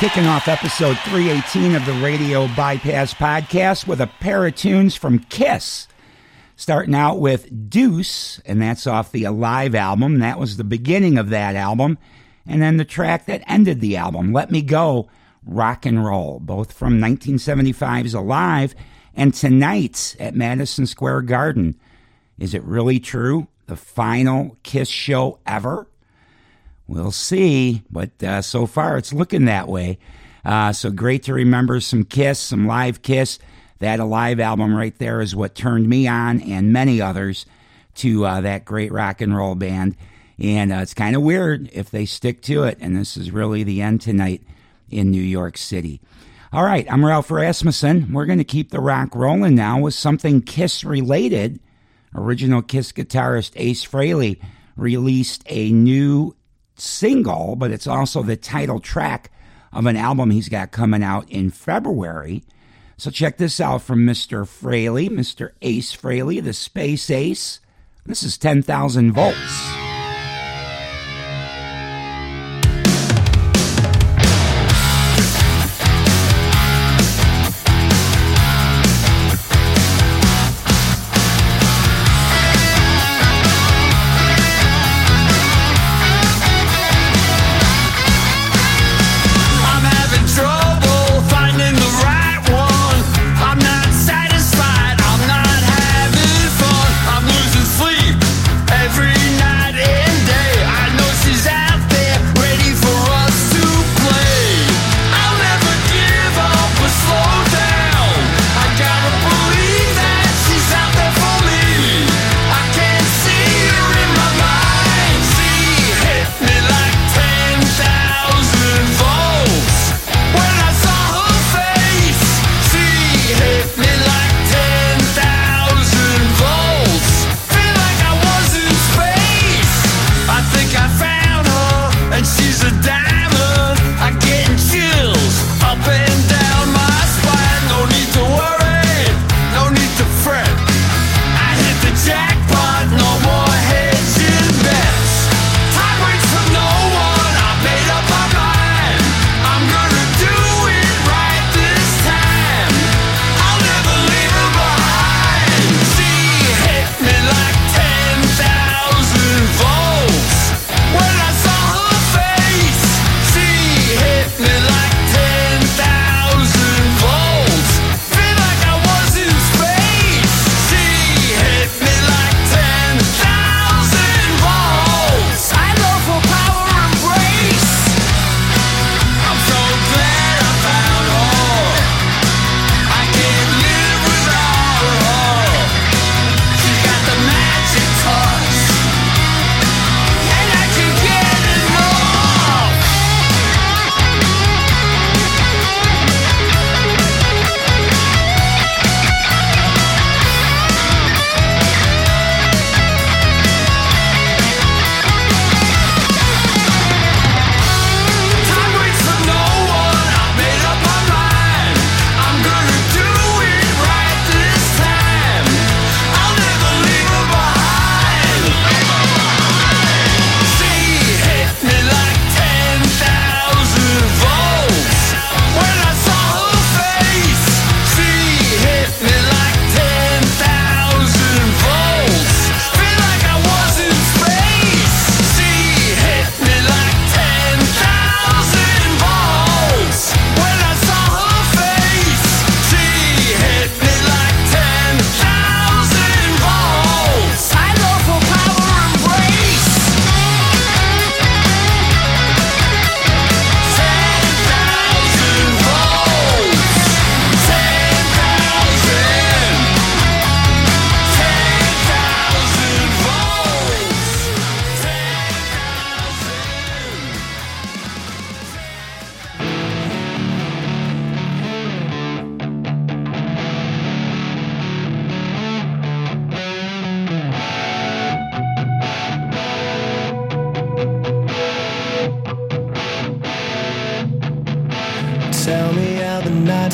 Kicking off episode 318 of the Radio Bypass Podcast with a pair of tunes from Kiss. Starting out with Deuce, and that's off the Alive album. That was the beginning of that album. And then the track that ended the album, Let Me Go, Rock and Roll, both from 1975's Alive and tonight's at Madison Square Garden. Is it really true? The final Kiss show ever? We'll see, but uh, so far it's looking that way. Uh, so great to remember some Kiss, some live Kiss. That Alive album right there is what turned me on and many others to uh, that great rock and roll band. And uh, it's kind of weird if they stick to it. And this is really the end tonight in New York City. All right, I'm Ralph Rasmussen. We're going to keep the rock rolling now with something Kiss related. Original Kiss guitarist Ace Frehley released a new single, but it's also the title track of an album he's got coming out in February. So check this out from Mr. Frehley, Mr. Ace Frehley, the Space Ace. This is 10,000 volts.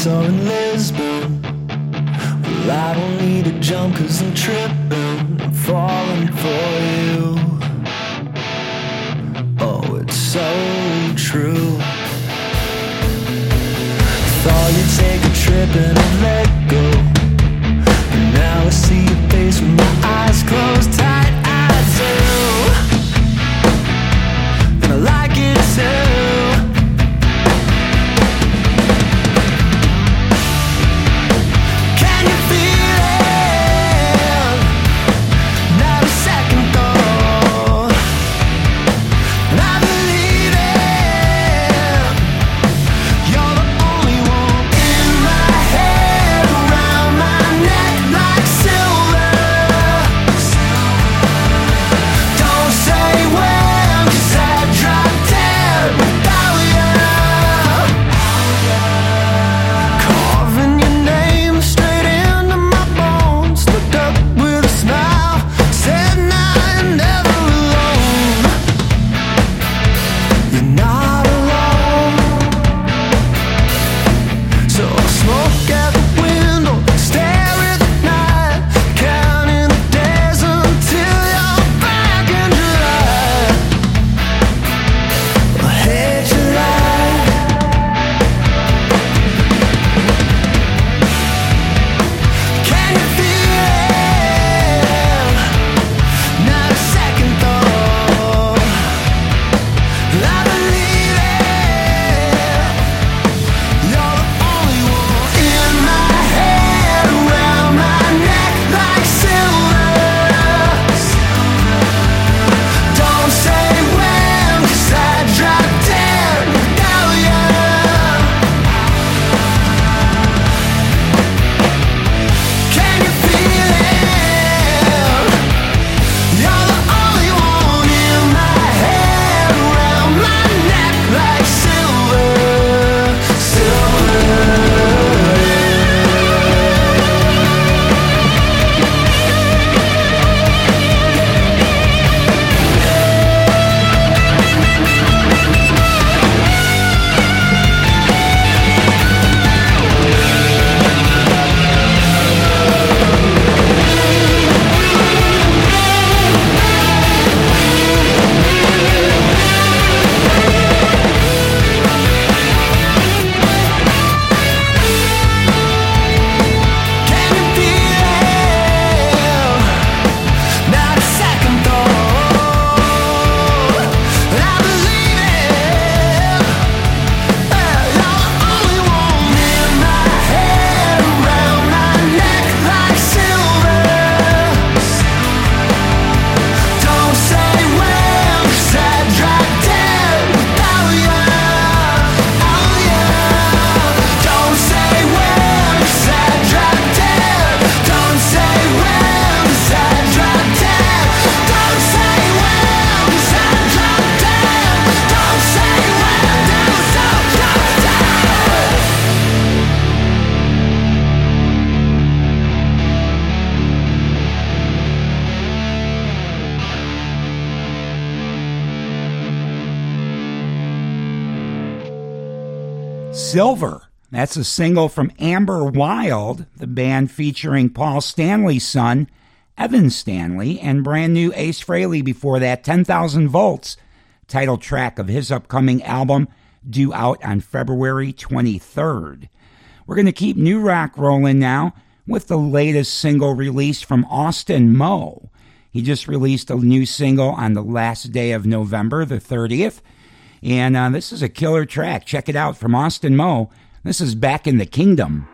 are in Lisbon. Well, I don't need to jump cause I'm tripping. I'm falling for you. Oh, it's so true. Thought you'd take a trip and That's a single from Amber Wild, the band featuring Paul Stanley's son, Evan Stanley, and brand new Ace Frehley before that, 10,000 Volts, title track of his upcoming album, due out on February 23rd. We're going to keep new rock rolling now with the latest single released from Austin Mo. He just released a new single on the last day of November, the 30th. And uh, this is a killer track. Check it out from Austin Mo. This is back in the kingdom.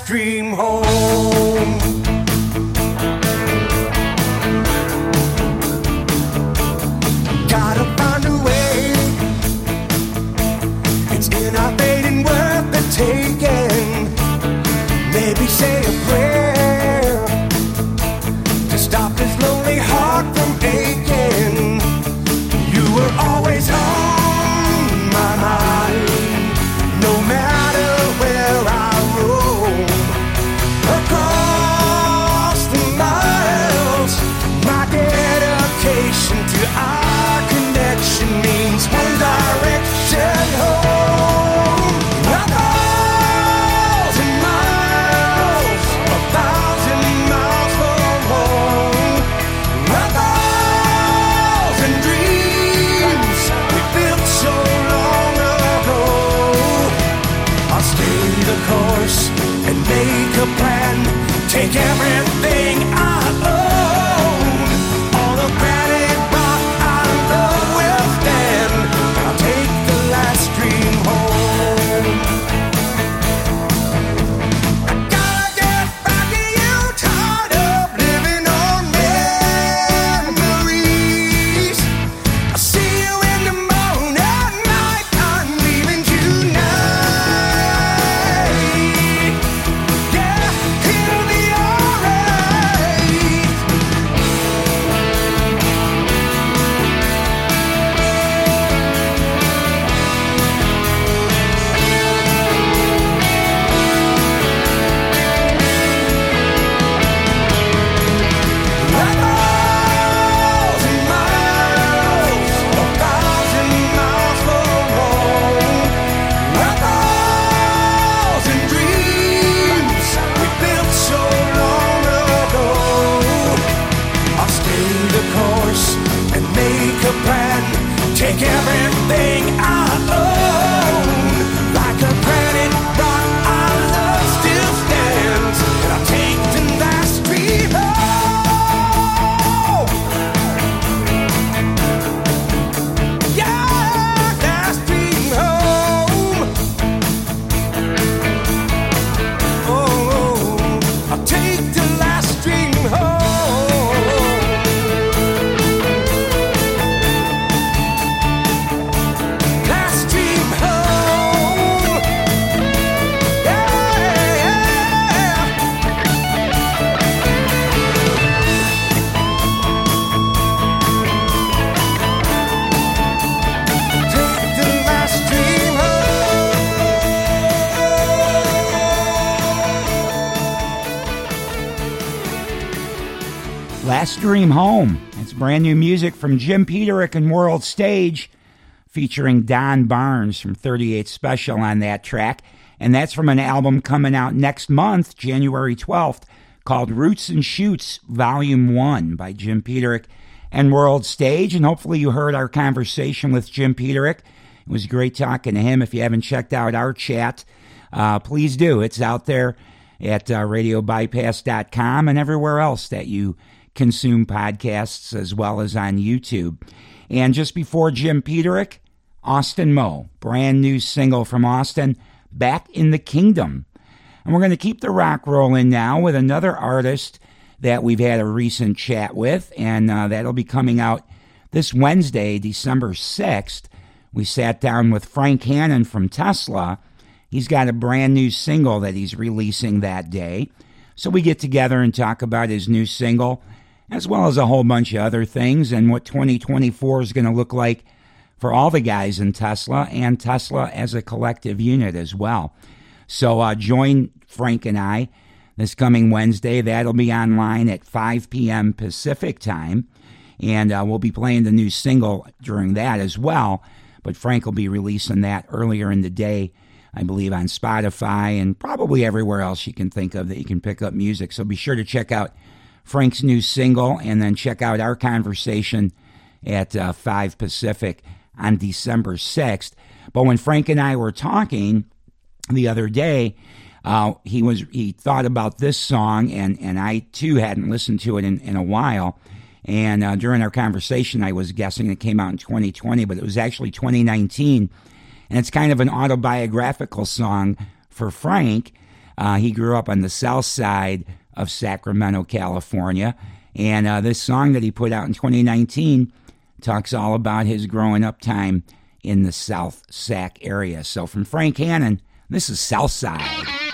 Dream home. Dream Home. It's brand new music from Jim Peterik and World Stage, featuring Don Barnes from 38 Special on that track. And that's from an album coming out next month, January 12th, called Roots and Shoots Volume 1 by Jim Peterik and World Stage. And hopefully you heard our conversation with Jim Peterik. It was great talking to him. If you haven't checked out our chat, uh, please do. It's out there at uh, radiobypass.com and everywhere else that you consume podcasts as well as on YouTube. And just before Jim Peterik, Austin Mo, brand new single from Austin, Back in the Kingdom. And we're going to keep the rock rolling now with another artist that we've had a recent chat with, and uh, that'll be coming out this Wednesday, December 6th. We sat down with Frank Hannon from Tesla. He's got a brand new single that he's releasing that day. So we get together and talk about his new single, as well as a whole bunch of other things and what 2024 is going to look like for all the guys in Tesla and Tesla as a collective unit as well. So uh, join Frank and I this coming Wednesday. That'll be online at 5 p.m. Pacific time. And uh, we'll be playing the new single during that as well. But Frank will be releasing that earlier in the day, I believe, on Spotify and probably everywhere else you can think of that you can pick up music. So be sure to check out Frank's new single, and then check out our conversation at uh, 5 Pacific on December 6th. But when Frank and I were talking the other day, uh, he was he thought about this song, and, and I too hadn't listened to it in, in a while. And uh, during our conversation, I was guessing it came out in 2020, but it was actually 2019. And it's kind of an autobiographical song for Frank. Uh, he grew up on the South Side of Sacramento, California. And uh, this song that he put out in 2019 talks all about his growing up time in the South Sac area. So from Frank Hannon, this is Southside.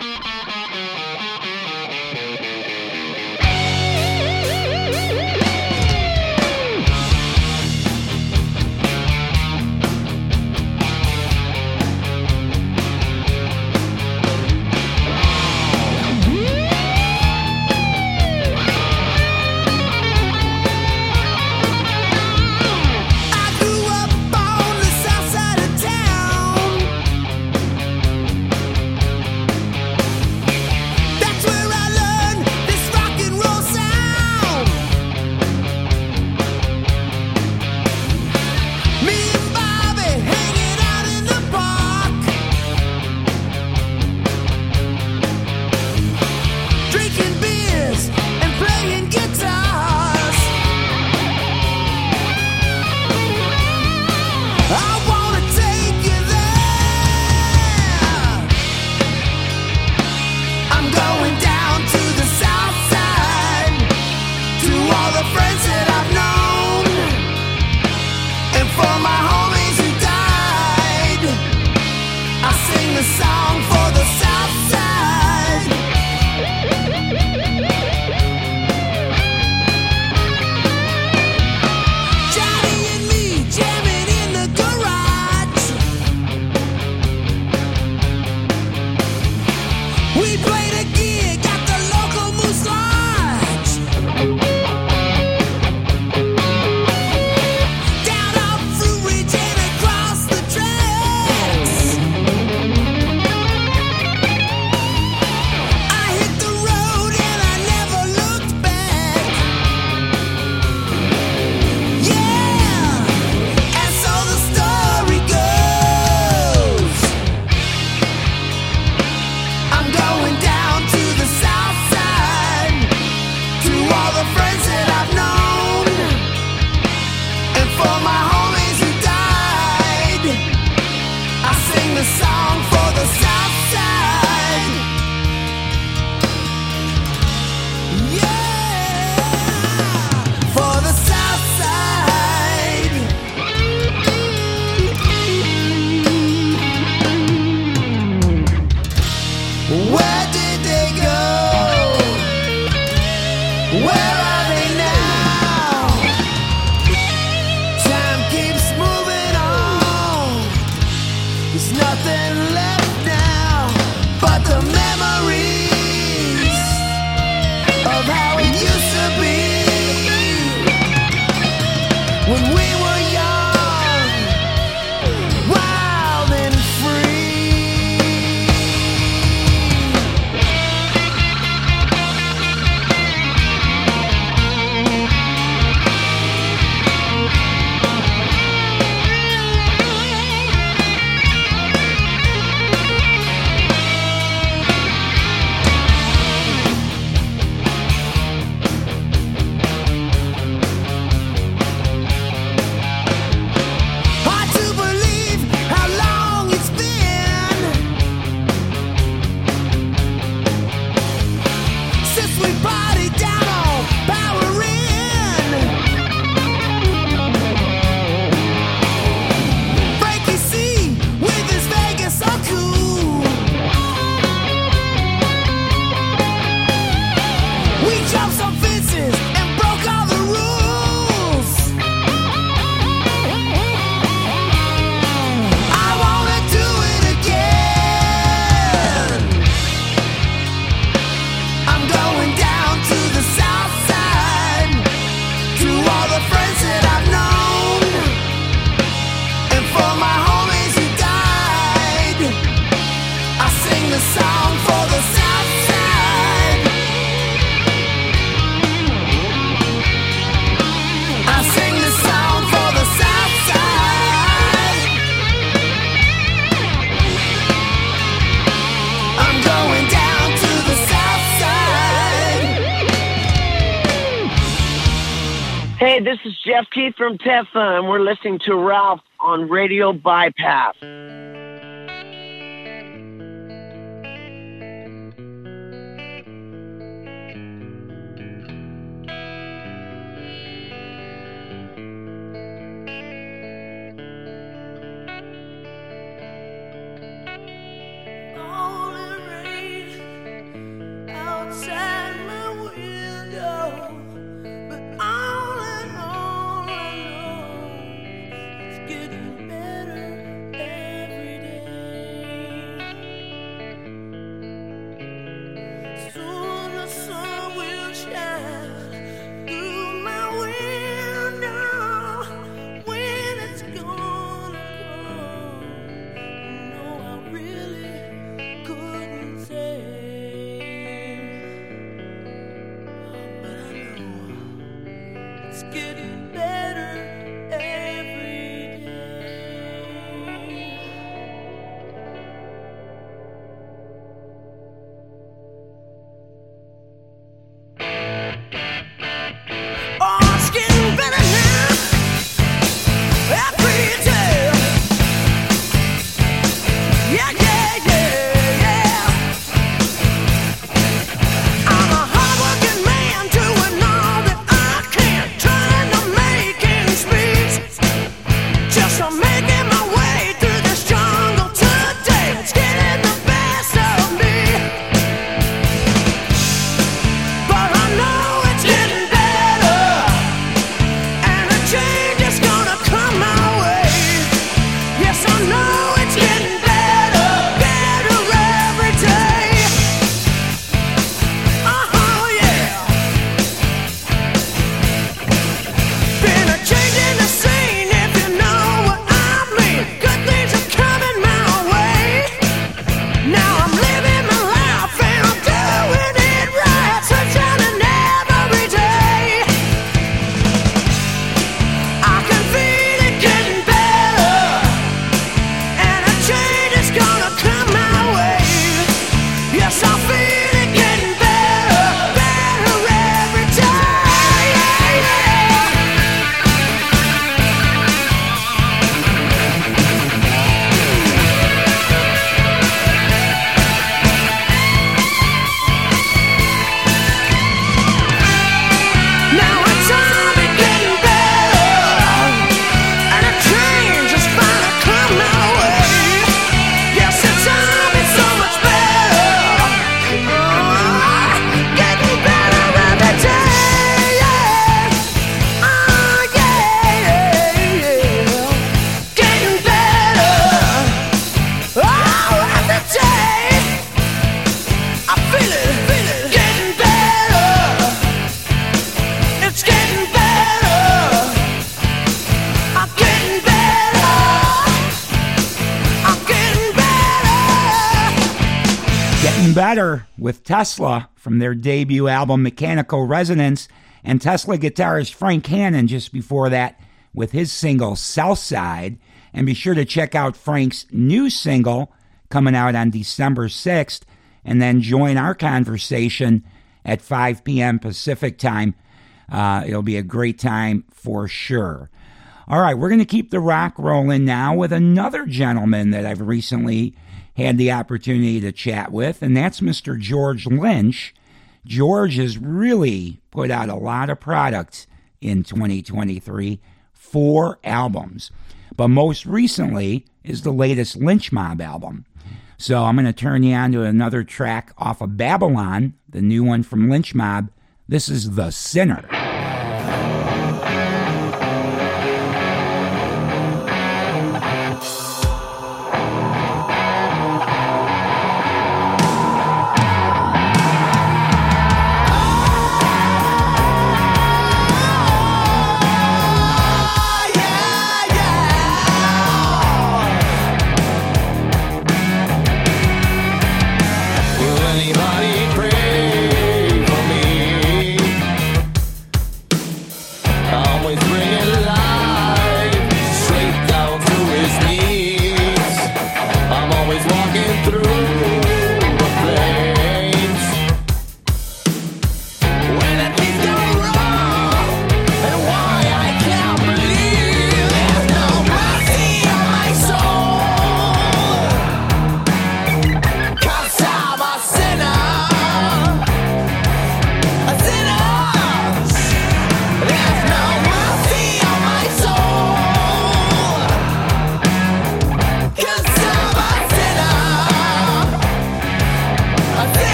Pete from Teflon. We're listening to Ralph on Radio Bypass. Tesla from their debut album Mechanical Resonance, and Tesla guitarist Frank Hannon just before that with his single Southside. And be sure to check out Frank's new single coming out on December 6th, and then join our conversation at 5 p.m. Pacific time. Uh, it'll be a great time for sure. All right, we're going to keep the rock rolling now with another gentleman that I've recently had the opportunity to chat with, and that's Mr. George Lynch. George has really put out a lot of products in 2023, four albums. But most recently is the latest Lynch Mob album. So I'm going to turn you on to another track off of Babylon, the new one from Lynch Mob. This is The Synner.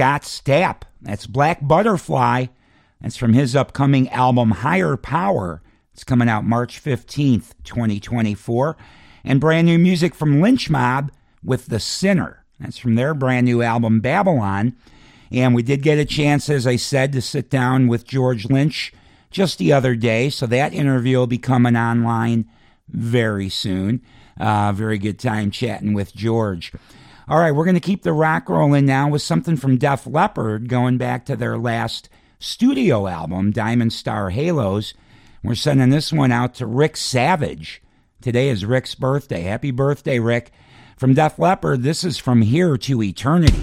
Scott Stapp. That's Black Butterfly. That's from his upcoming album Higher Power. It's coming out March 15th, 2024. And brand new music from Lynch Mob with The Synner. That's from their brand new album Babylon. And we did get a chance, as I said, to sit down with George Lynch just the other day. So that interview will be coming online very soon. Uh, very good time chatting with George. All right, we're going to keep the rock rolling now with something from Def Leppard, going back to their last studio album, Diamond Star Halos. We're sending this one out to Rick Savage. Today is Rick's birthday. Happy birthday, Rick. From Def Leppard, this is From Here to Eternity.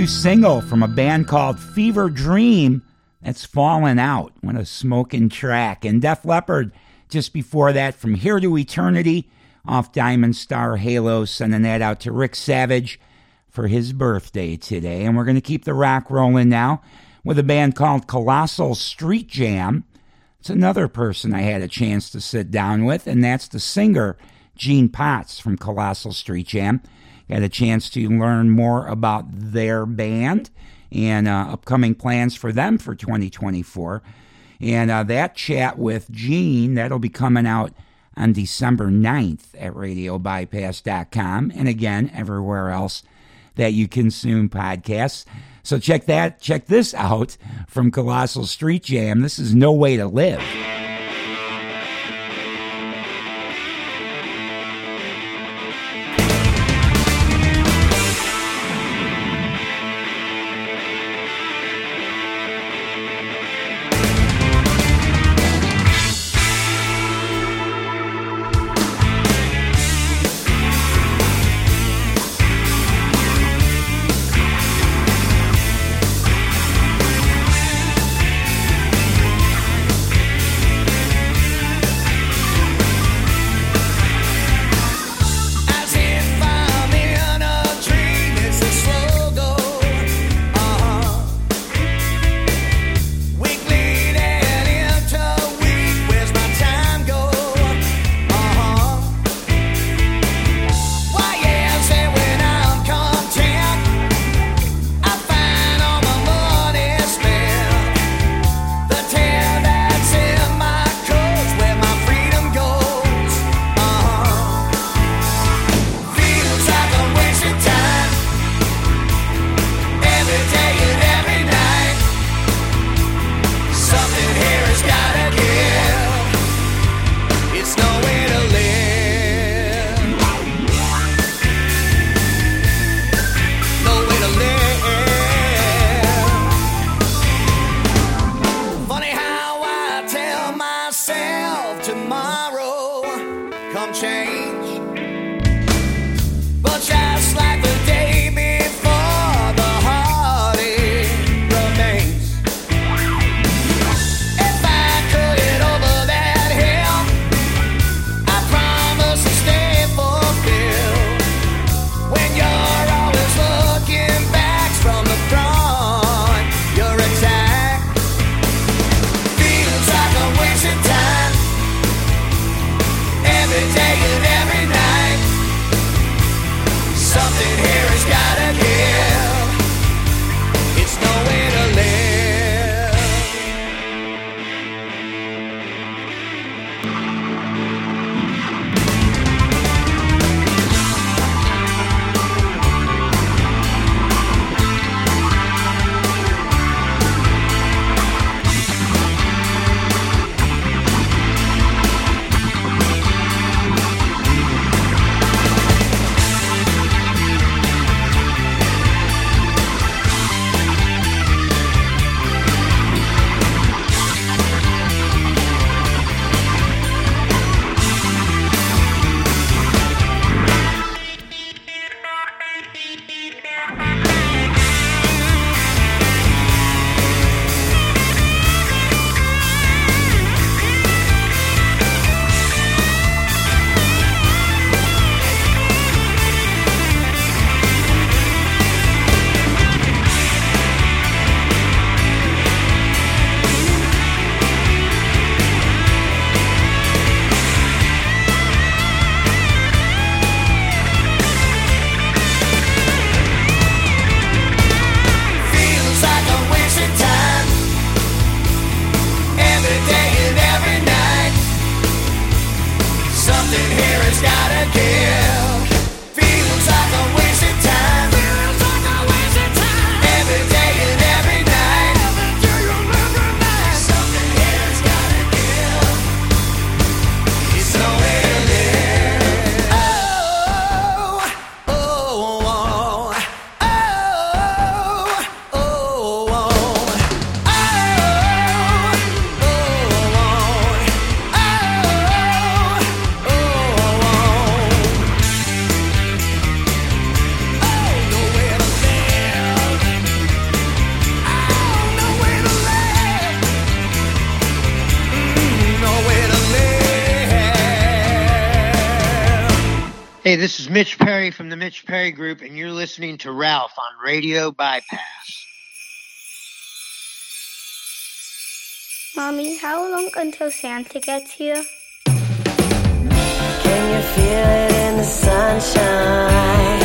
New single from a band called FeverDream that's fallen out. What a smoking track. And Def Leppard just before that from Here to Eternity off Diamond Star Halo, sending that out to Rick Savage for his birthday today. And we're going to keep the rock rolling now with a band called Colossal Street Jam. It's another person I had a chance to sit down with, and that's the singer Gene Potts from Colossal Street Jam. Got a chance to learn more about their band and uh, upcoming plans for them for 2024. And uh, that chat with Gene, that'll be coming out on December 9th at radiobypass.com and again, everywhere else that you consume podcasts. So check that, check this out from Colossal Street Jam. This is No Way to Live. Mitch Perry Group, and you're listening to Ralph on Radio Bypass. Mommy, how long until Santa gets here? Can you feel it in the sunshine?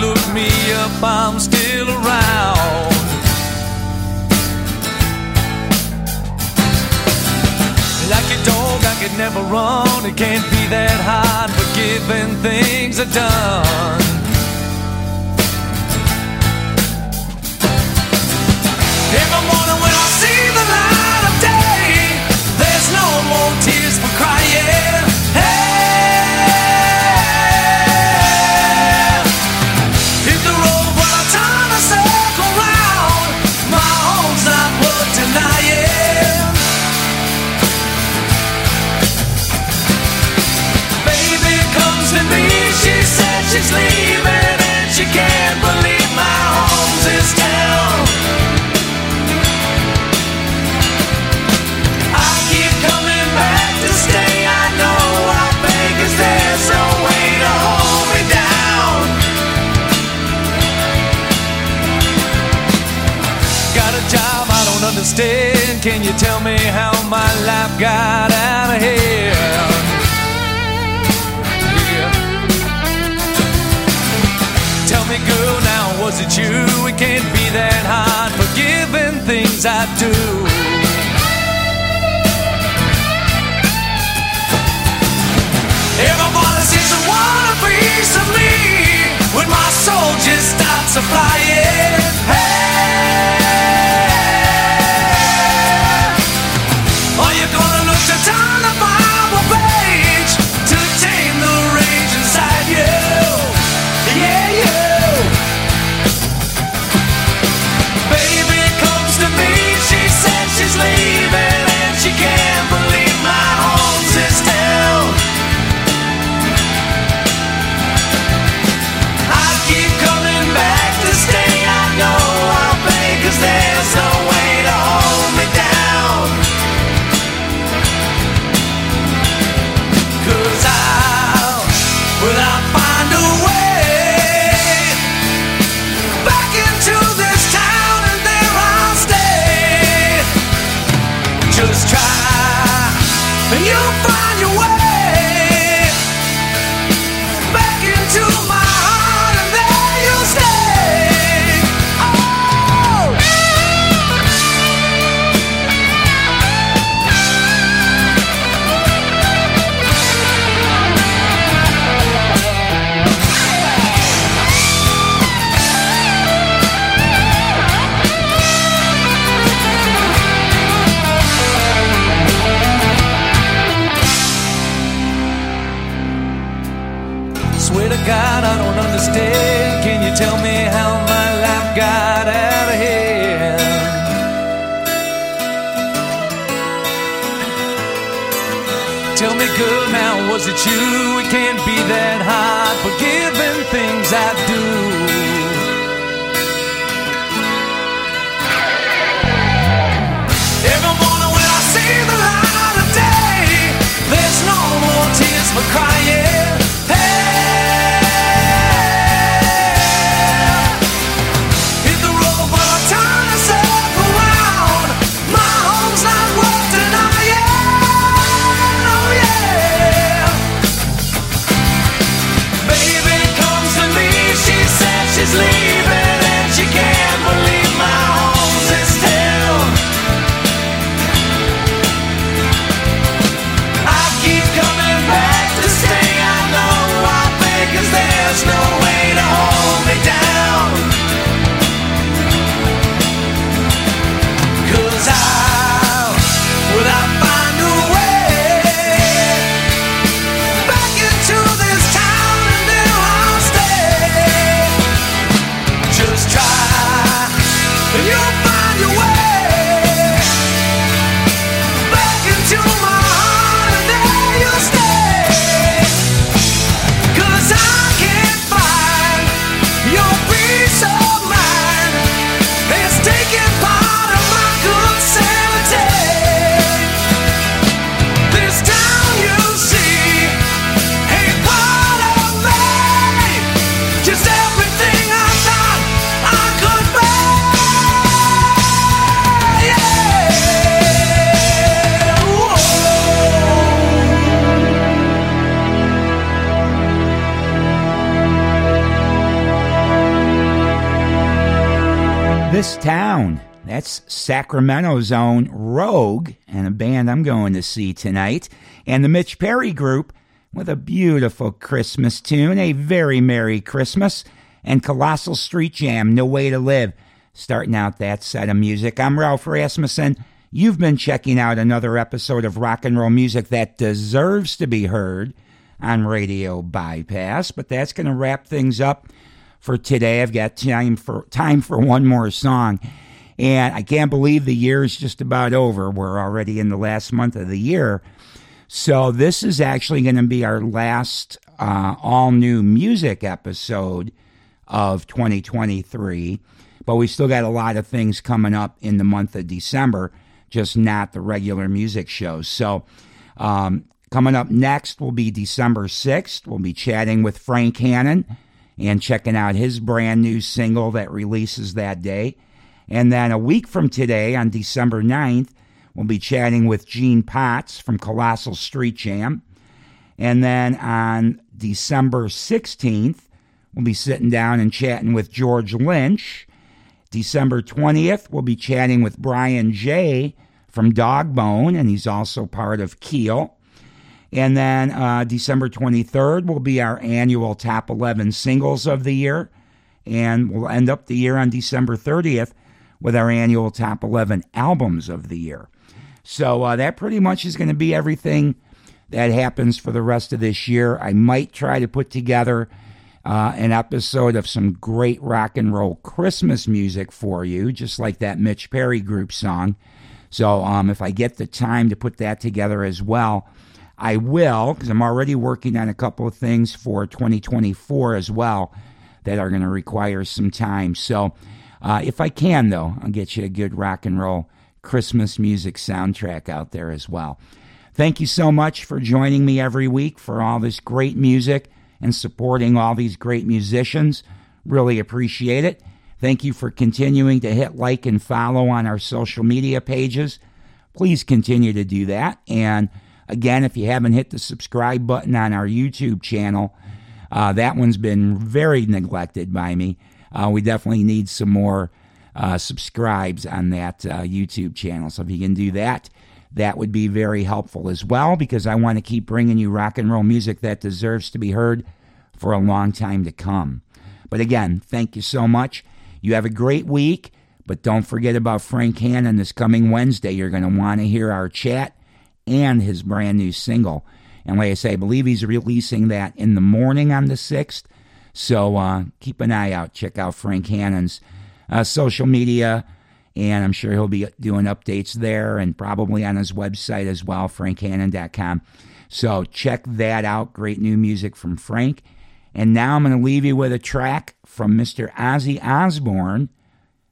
look me up, I'm still around. Like a dog, I could never run. It can't be that hard, forgiving things are done. Can you tell me how my life got out of here? Yeah. Tell me, girl, now was it you? It can't be that hard forgiving things I do. Everybody seems to want a piece of me when my soul just stops flying. This town, that's Sacramento's own Rogue, and a band I'm going to see tonight, and the Mitch Perry Group with a beautiful Christmas tune, A Very Merry Christmas, and Colossal Street Jam, No Way to Live, starting out that set of music. I'm Ralph Rasmussen. You've been checking out another episode of rock and roll music that deserves to be heard on Radio Bypass, but that's going to wrap things up for today. I've got time for time for one more song. And I can't believe the year is just about over. We're already in the last month of the year. So this is actually going to be our last uh, all new music episode of 2023. But we still got a lot of things coming up in the month of December, just not the regular music shows. So um, coming up next will be December 6th. We'll be chatting with Frank Hannon and checking out his brand new single that releases that day. And then a week from today, on December 9th, we'll be chatting with Gene Potts from Colossal Street Jam. And then on December 16th, we'll be sitting down and chatting with George Lynch. December 20th, we'll be chatting with Brian J. from Dogbone, and he's also part of Keel. And then uh, December 23rd will be our annual top 11 singles of the year. And we'll end up the year on December 30th with our annual top 11 albums of the year. So uh, that pretty much is going to be everything that happens for the rest of this year. I might try to put together uh, an episode of some great rock and roll Christmas music for you, just like that Mitch Perry group song. So um, if I get the time to put that together as well, I will, because I'm already working on a couple of things for 2024 as well that are going to require some time. So uh, if I can, though, I'll get you a good rock and roll Christmas music soundtrack out there as well. Thank you so much for joining me every week for all this great music and supporting all these great musicians. Really appreciate it. Thank you for continuing to hit like and follow on our social media pages. Please continue to do that. And again, if you haven't hit the subscribe button on our YouTube channel, uh, that one's been very neglected by me. Uh, we definitely need some more uh, subscribes on that uh, YouTube channel. So if you can do that, that would be very helpful as well because I want to keep bringing you rock and roll music that deserves to be heard for a long time to come. But again, thank you so much. You have a great week, but don't forget about Frank Hannon this coming Wednesday. You're going to want to hear our chat and his brand new single. And like I say, I believe he's releasing that in the morning on the 6th. So uh, keep an eye out. Check out Frank Hannon's uh, social media, and I'm sure he'll be doing updates there and probably on his website as well, frankhannon.com. So check that out. Great new music from Frank. And now I'm going to leave you with a track from Mr. Ozzy Osbourne.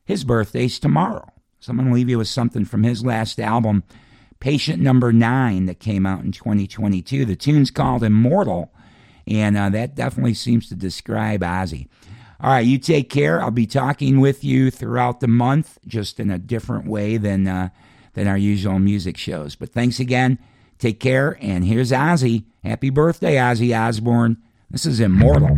His birthday's tomorrow. So I'm going to leave you with something from his last album, Patient Number Nine, that came out in 2022. The tune's called Immortal, and uh, that definitely seems to describe Ozzy. All right, you take care. I'll be talking with you throughout the month, just in a different way than uh, than our usual music shows. But thanks again. Take care. And here's Ozzy. Happy birthday, Ozzy Osbourne. This is Immortal.